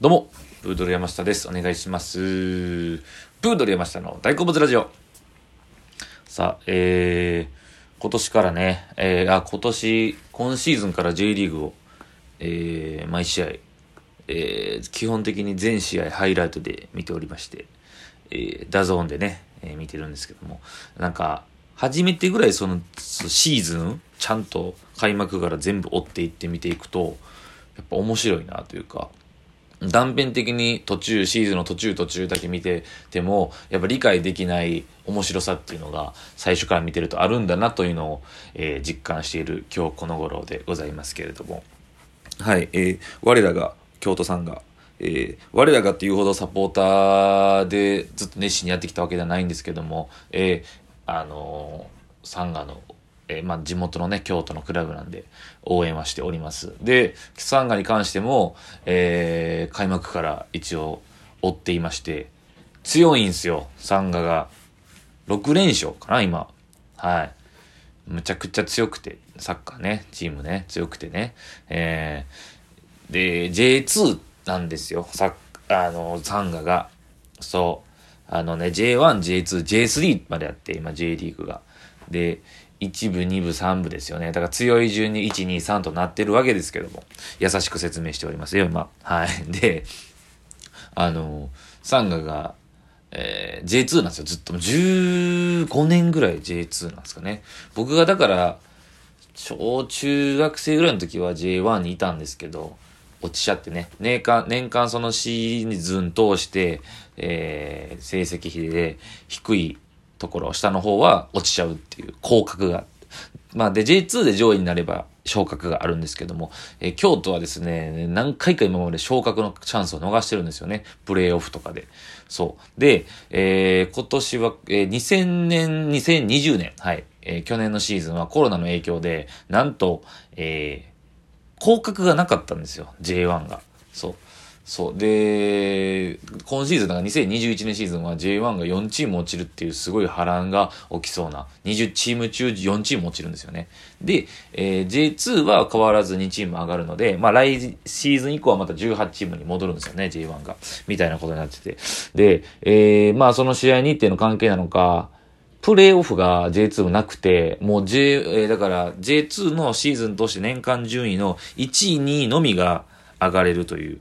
どうも、プードル山下です。お願いします。プードル山下の大好物ラジオ。さあ、えー、今年からね、えー、あ、今年、今シーズンから J リーグを、えー、毎試合、えー、基本的に全試合ハイライトで見ておりまして、えー、ダゾーンでね、えー、見てるんですけども、なんか、初めてぐらいそのシーズン、ちゃんと開幕から全部追っていって見ていくと、やっぱ面白いなというか、断片的に途中、シーズンの途中途中だけ見てても、やっぱ理解できない面白さっていうのが最初から見てるとあるんだなというのを、えー、実感している今日この頃でございますけれども。はい、えー、我らが、京都さんが、えー、我らがっていうほどサポーターでずっと熱心にやってきたわけではないんですけども、えー、あのー、サンガのえー、まあ、地元のね、京都のクラブなんで、応援はしております。で、サンガに関しても、えー、開幕から一応追っていまして、強いんすよ、サンガが。6連勝かな、今。はい。むちゃくちゃ強くて、サッカーね、チームね、強くてね。えー、で、J2 なんですよ、サあの、サンガが。そう。あのね、J1、J2、J3 までやって、今 J リーグが。で、1部、2部、3部ですよね。だから強い順に1、2、3となってるわけですけども、優しく説明しておりますよ、今。はい。で、あの、サンガが、えー、J2 なんですよ。ずっと。15年ぐらい J2 なんですかね。僕がだから、小中学生ぐらいの時は J1 にいたんですけど、落ちちゃってね、年間、年間そのシーズン通して、えー、成績比で低いところ、下の方は落ちちゃうっていう降格が。まあ、で、J2 で上位になれば昇格があるんですけども、え、京都はですね、何回か今まで昇格のチャンスを逃してるんですよね。プレイオフとかで。そう。で、えー、今年は、えー、2000年、2020年、はい、えー、去年のシーズンはコロナの影響で、なんと、えー、降格がなかったんですよ。J1 が。そう。そう。で、今シーズン、だから2021年シーズンは J1 が4チーム落ちるっていうすごい波乱が起きそうな、20チーム中4チーム落ちるんですよね。で、えー、J2 は変わらず2チーム上がるので、まあ来シーズン以降はまた18チームに戻るんですよね、J1 が。みたいなことになってて。で、えー、まあその試合日程の関係なのか、プレイオフが J2 もなくて、もう J、えー、だから J2 のシーズンとして年間順位の1位、2位のみが上がれるという。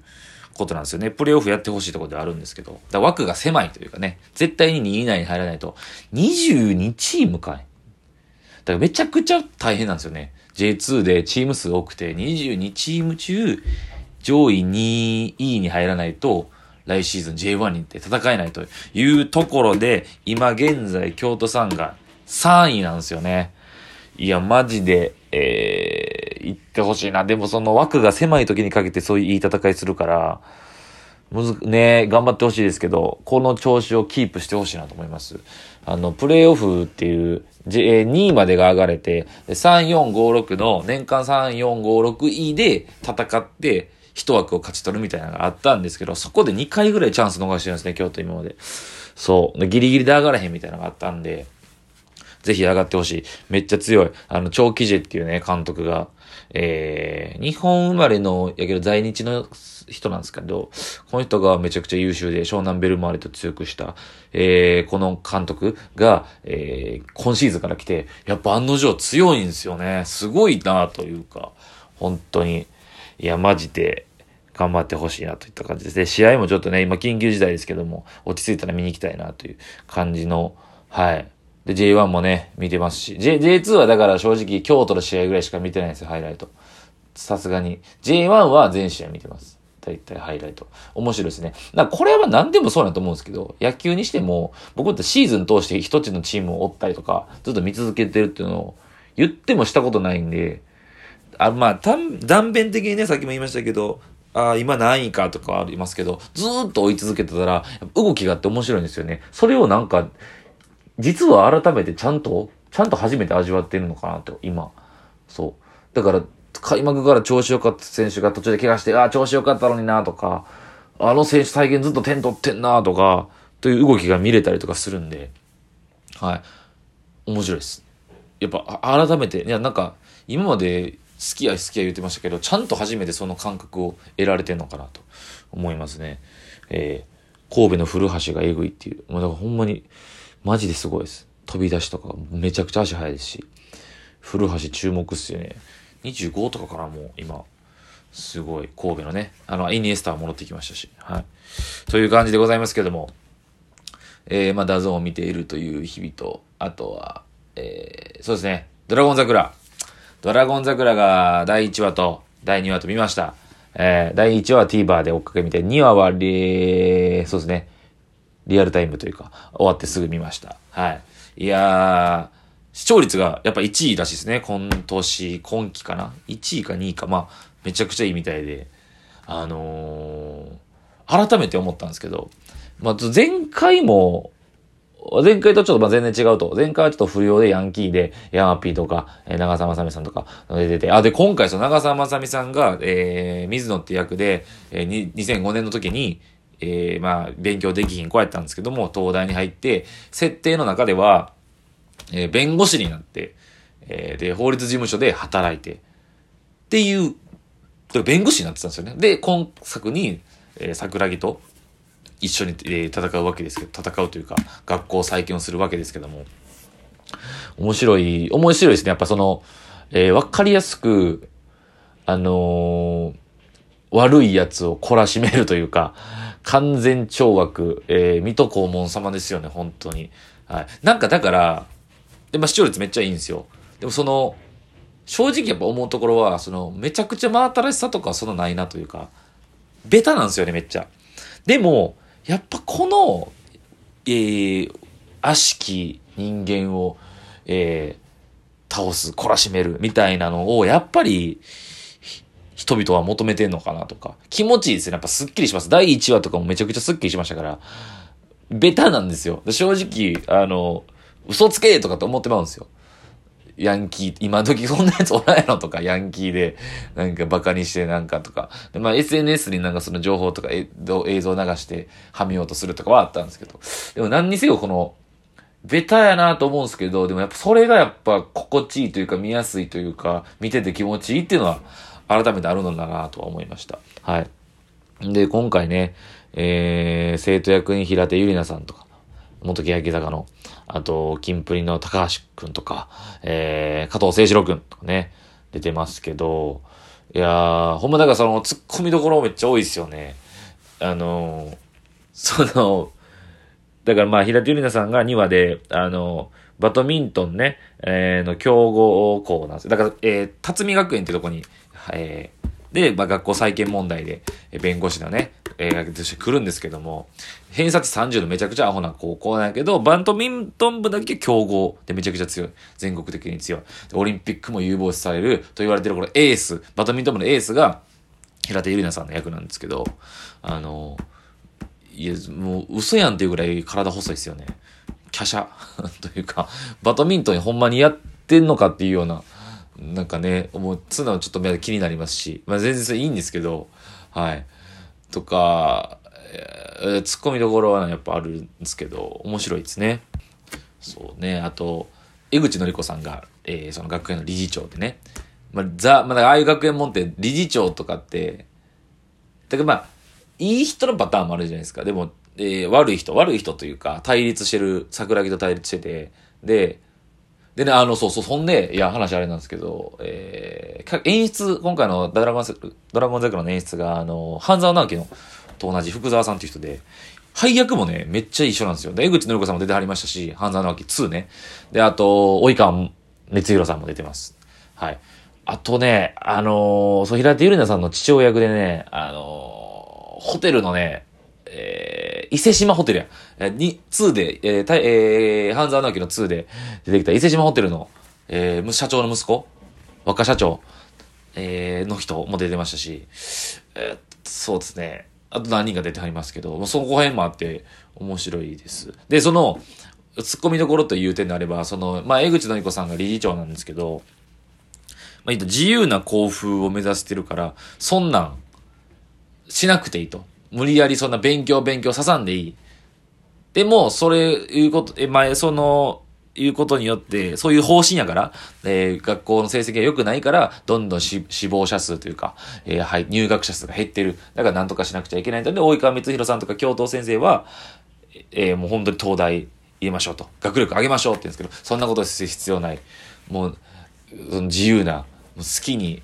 ことなんですよね。プレイオフやってほしいところではあるんですけど。だ枠が狭いというかね。絶対に2位以内に入らないと。22チームかい。だからめちゃくちゃ大変なんですよね。J2 でチーム数多くて、22チーム中、上位2位に入らないと、来シーズン J1 に行って戦えないというところで、今現在京都さんが3位なんですよね。いや、マジで、えー、行ってほしいな。でもその枠が狭い時にかけてそういういい戦いするから、むず、ね、頑張ってほしいですけど、この調子をキープしてほしいなと思います。あの、プレイオフっていう、J、2位までが上がれて、3、4、5、6の年間3、4、5、6位で戦って、一枠を勝ち取るみたいなのがあったんですけど、そこで2回ぐらいチャンス逃してるんですね、京都今まで。そう。ギリギリで上がらへんみたいなのがあったんで、ぜひ上がってほしい。めっちゃ強い。あの、長期ジェっていうね、監督が、えー、日本生まれの、やけど在日の人なんですけど、この人がめちゃくちゃ優秀で、湘南ベルマーレと強くした、えー、この監督が、えー、今シーズンから来て、やっぱ案の定強いんですよね。すごいなというか、本当に。いや、マジで、頑張ってほしいなといった感じですね。試合もちょっとね、今緊急事態ですけども、落ち着いたら見に行きたいなという感じの、はい、で、J1 もね、見てますし。J、J2 はだから正直、京都の試合ぐらいしか見てないんですよ、ハイライト。さすがに。J1 は全試合見てます。大体ハイライト。面白いですね。だからこれは何でもそうなと思うんですけど、野球にしても、僕ってシーズン通して一つのチームを追ったりとか、ずっと見続けてるっていうのを言ってもしたことないんで、あまあ、断片的にね、さっきも言いましたけど、あ今何位かとかありますけど、ずっと追い続けてたら、動きがあって面白いんですよね。それをなんか、実は改めてちゃんと、ちゃんと初めて味わってるのかなと、今。そう。だから、開幕から調子良かった選手が途中で怪我して、ああ、調子良かったのになとか、あの選手再現ずっと点取ってんなとか、という動きが見れたりとかするんで、はい。面白いです。やっぱ、改めて、いや、なんか、今まで好きや好きや言ってましたけど、ちゃんと初めてその感覚を得られてんのかなと思いますね。えー、神戸の古橋がえぐいっていう。もうだからほんまに、マジですごいです。飛び出しとかめちゃくちゃ足速いですし。古橋注目っすよね。25とかからもう今、すごい、神戸のね、あの、イニエスタ戻ってきましたし、はい。という感じでございますけども、えー、まあ、ダゾーンを見ているという日々と、あとは、えー、そうですね、ドラゴン桜。ドラゴン桜が第1話と第2話と見ました。えー、第1話は TVer で追っかけ見て、2話はリ、そうですね、リアルタイムというか、終わってすぐ見ました。はい。いやー、視聴率がやっぱ1位らしいですね。今年、今期かな ?1 位か2位か。まあ、めちゃくちゃいいみたいで。あのー、改めて思ったんですけど、まあ、前回も、前回とちょっとまあ全然違うと。前回はちょっと不良でヤンキーで、ヤマピーとか、え、長澤まさみさんとか出てて、あ、で、今回その長澤まさみさんが、えー、水野って役で、えー、2005年の時に、えー、まあ、勉強できひん子やったんですけども、東大に入って、設定の中では、えー、弁護士になって、えー、で、法律事務所で働いて、っていう、弁護士になってたんですよね。で、今作に、えー、桜木と一緒に、えー、戦うわけですけど、戦うというか、学校再建をするわけですけども、面白い、面白いですね。やっぱその、えー、わかりやすく、あのー、悪い奴を懲らしめるというか、完全懲悪、えー、水戸黄門様ですよね、本当に。はい。なんかだから、で、まあ視聴率めっちゃいいんですよ。でもその、正直やっぱ思うところは、その、めちゃくちゃ真新しさとかはそんなないなというか、ベタなんですよね、めっちゃ。でも、やっぱこの、えー、悪しき人間を、えー、倒す、懲らしめる、みたいなのを、やっぱり、人々は求めてんのかなとか、気持ちいいですね。やっぱスッキリします。第1話とかもめちゃくちゃスッキリしましたから、ベタなんですよ。正直、あの、嘘つけとかって思ってまうんですよ。ヤンキー、今時そんなやつおらんやろとか、ヤンキーで、なんかバカにしてなんかとか。で、まあ SNS になんかその情報とか映像流してはめようとするとかはあったんですけど。でも何にせよこの、ベタやなと思うんですけど、でもやっぱそれがやっぱ心地いいというか見やすいというか、見てて気持ちいいっていうのは改めてあるのだなとは思いました。はい。で、今回ね、えー、生徒役に平手ゆりなさんとか、元欅坂の、あと、キンプリの高橋くんとか、えー、加藤清志郎くんとかね、出てますけど、いやー、ほんまだからその、突っ込みどころめっちゃ多いですよね。あのー、その、だからまあ、平手ゆりなさんが2話で、あのー、バドミントンね、えー、の強豪校なんですよ。だから、えー、辰巳学園ってとこに、えー、で、まあ、学校再建問題で、弁護士のね、映画として来るんですけども、偏差値30のめちゃくちゃアホな高校なんやけど、バントミントン部だけ強豪でめちゃくちゃ強い。全国的に強い。オリンピックも有望視されると言われてるこれエース、バドミントン部のエースが、平手ゆりなさんの役なんですけど、あの、いや、もう嘘やんっていうぐらい体細いですよね。華奢 というか、バドミントンほんまにやってんのかっていうような、なんかね、もう、つうのはちょっと気になりますし、まあ全然それいいんですけど、はい。とか、えー、ツッコミどころはやっぱあるんですけど、面白いですね。そうね。あと、江口のり子さんが、えー、その学園の理事長でね。まあ、ザ、まあ、ああいう学園もんって理事長とかって、だからまあ、いい人のパターンもあるじゃないですか。でも、えー、悪い人、悪い人というか、対立してる、桜木と対立してて、で、でね、あの、そうそう、そんで、いや、話あれなんですけど、えー、演出、今回のドラゴン、ドラゴン桜の演出が、あの、半沢直樹の、と同じ福沢さんっていう人で、配役もね、めっちゃ一緒なんですよ。で、江口のり子さんも出てはりましたし、半沢直樹2ね。で、あと、及川熱弘さんも出てます。はい。あとね、あのー、そう、平手ゆりなさんの父親役でね、あのー、ホテルのね、えー、伊勢島ホテルや。えに、2で、えー、たえー、半沢直樹の2で出てきた伊勢島ホテルの、えー、社長の息子？若社長、えー、の人も出てましたし、えー、そうですね。あと何人か出てはりますけど、その後編もあって面白いです。で、その、突っ込みどころという点であれば、その、まあ、江口のり子さんが理事長なんですけど、まあ、自由な校風を目指してるから、そんなんしなくていいと。無理やりそんな勉強勉強ささんでいい。でも、それいうこと、え、前、その、いうことによって、そういう方針やから、えー、学校の成績が良くないから、どんどん死亡者数というか、えー、はい、入学者数が減ってる。だから何とかしなくちゃいけないので、大井川光弘さんとか教頭先生は、えー、もう本当に東大入れましょうと。学力上げましょうって言うんですけど、そんなことする必要ない。もう、その自由な、好きに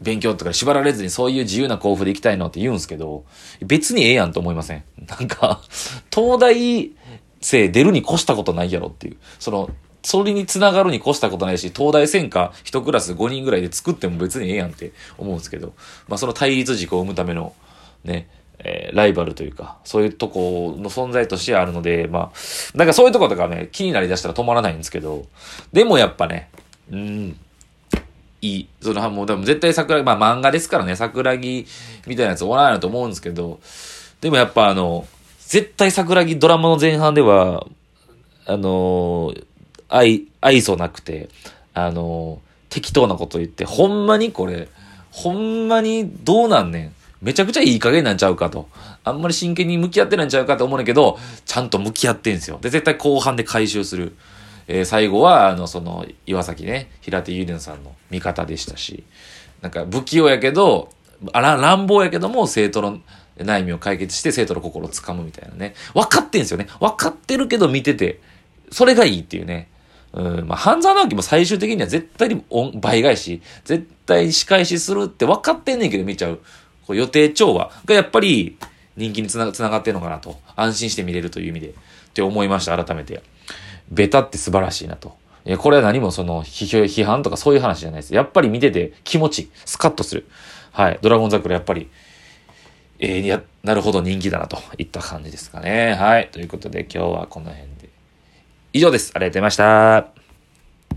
勉強とか縛られずにそういう自由な交付で行きたいのって言うんすけど、別にええやんと思いません なんか、東大生出るに越したことないやろっていう。その、それに繋がるに越したことないし、東大専科一クラス5人ぐらいで作っても別にええやんって思うんですけど、まあその対立軸を生むための、ね、えー、ライバルというか、そういうとこの存在としてあるので、まあ、なんかそういうとことかね、気になりだしたら止まらないんですけど、でもやっぱね、うん、いい。その、もう、でも絶対桜木、まあ漫画ですからね、桜木みたいなやつおらないなと思うんですけど、でもやっぱあの、絶対桜木ドラマの前半では、あの愛、愛想なくて、あの適当なこと言って、ほんまにこれ、ほんまにどうなんねん。めちゃくちゃいい加減なんちゃうかと。あんまり真剣に向き合ってないんちゃうかと思うんだけど、ちゃんと向き合ってんすよ。で、絶対後半で回収する。えー、最後は、あの、その、岩崎ね、平手友梨さんの味方でしたし、なんか不器用やけど、あ、乱暴やけども、生徒の悩みを解決して生徒の心をつかむみたいなね。分かってんすよね。分かってるけど見てて、それがいいっていうね。うん、まあ、半沢直樹も最終的には絶対に倍返し、絶対に仕返しするって分かってんねんけど見ちゃう。こう予定調和がやっぱり人気につながってんのかなと。安心して見れるという意味で。って思いました、改めて。ベタって素晴らしいなと。え、これは何もその批判とかそういう話じゃないです。やっぱり見てて気持ち、スカッとする。はい。ドラゴン桜やっぱり、えー、や、なるほど人気だなといった感じですかね。はい。ということで今日はこの辺で以上です。ありがとうございました。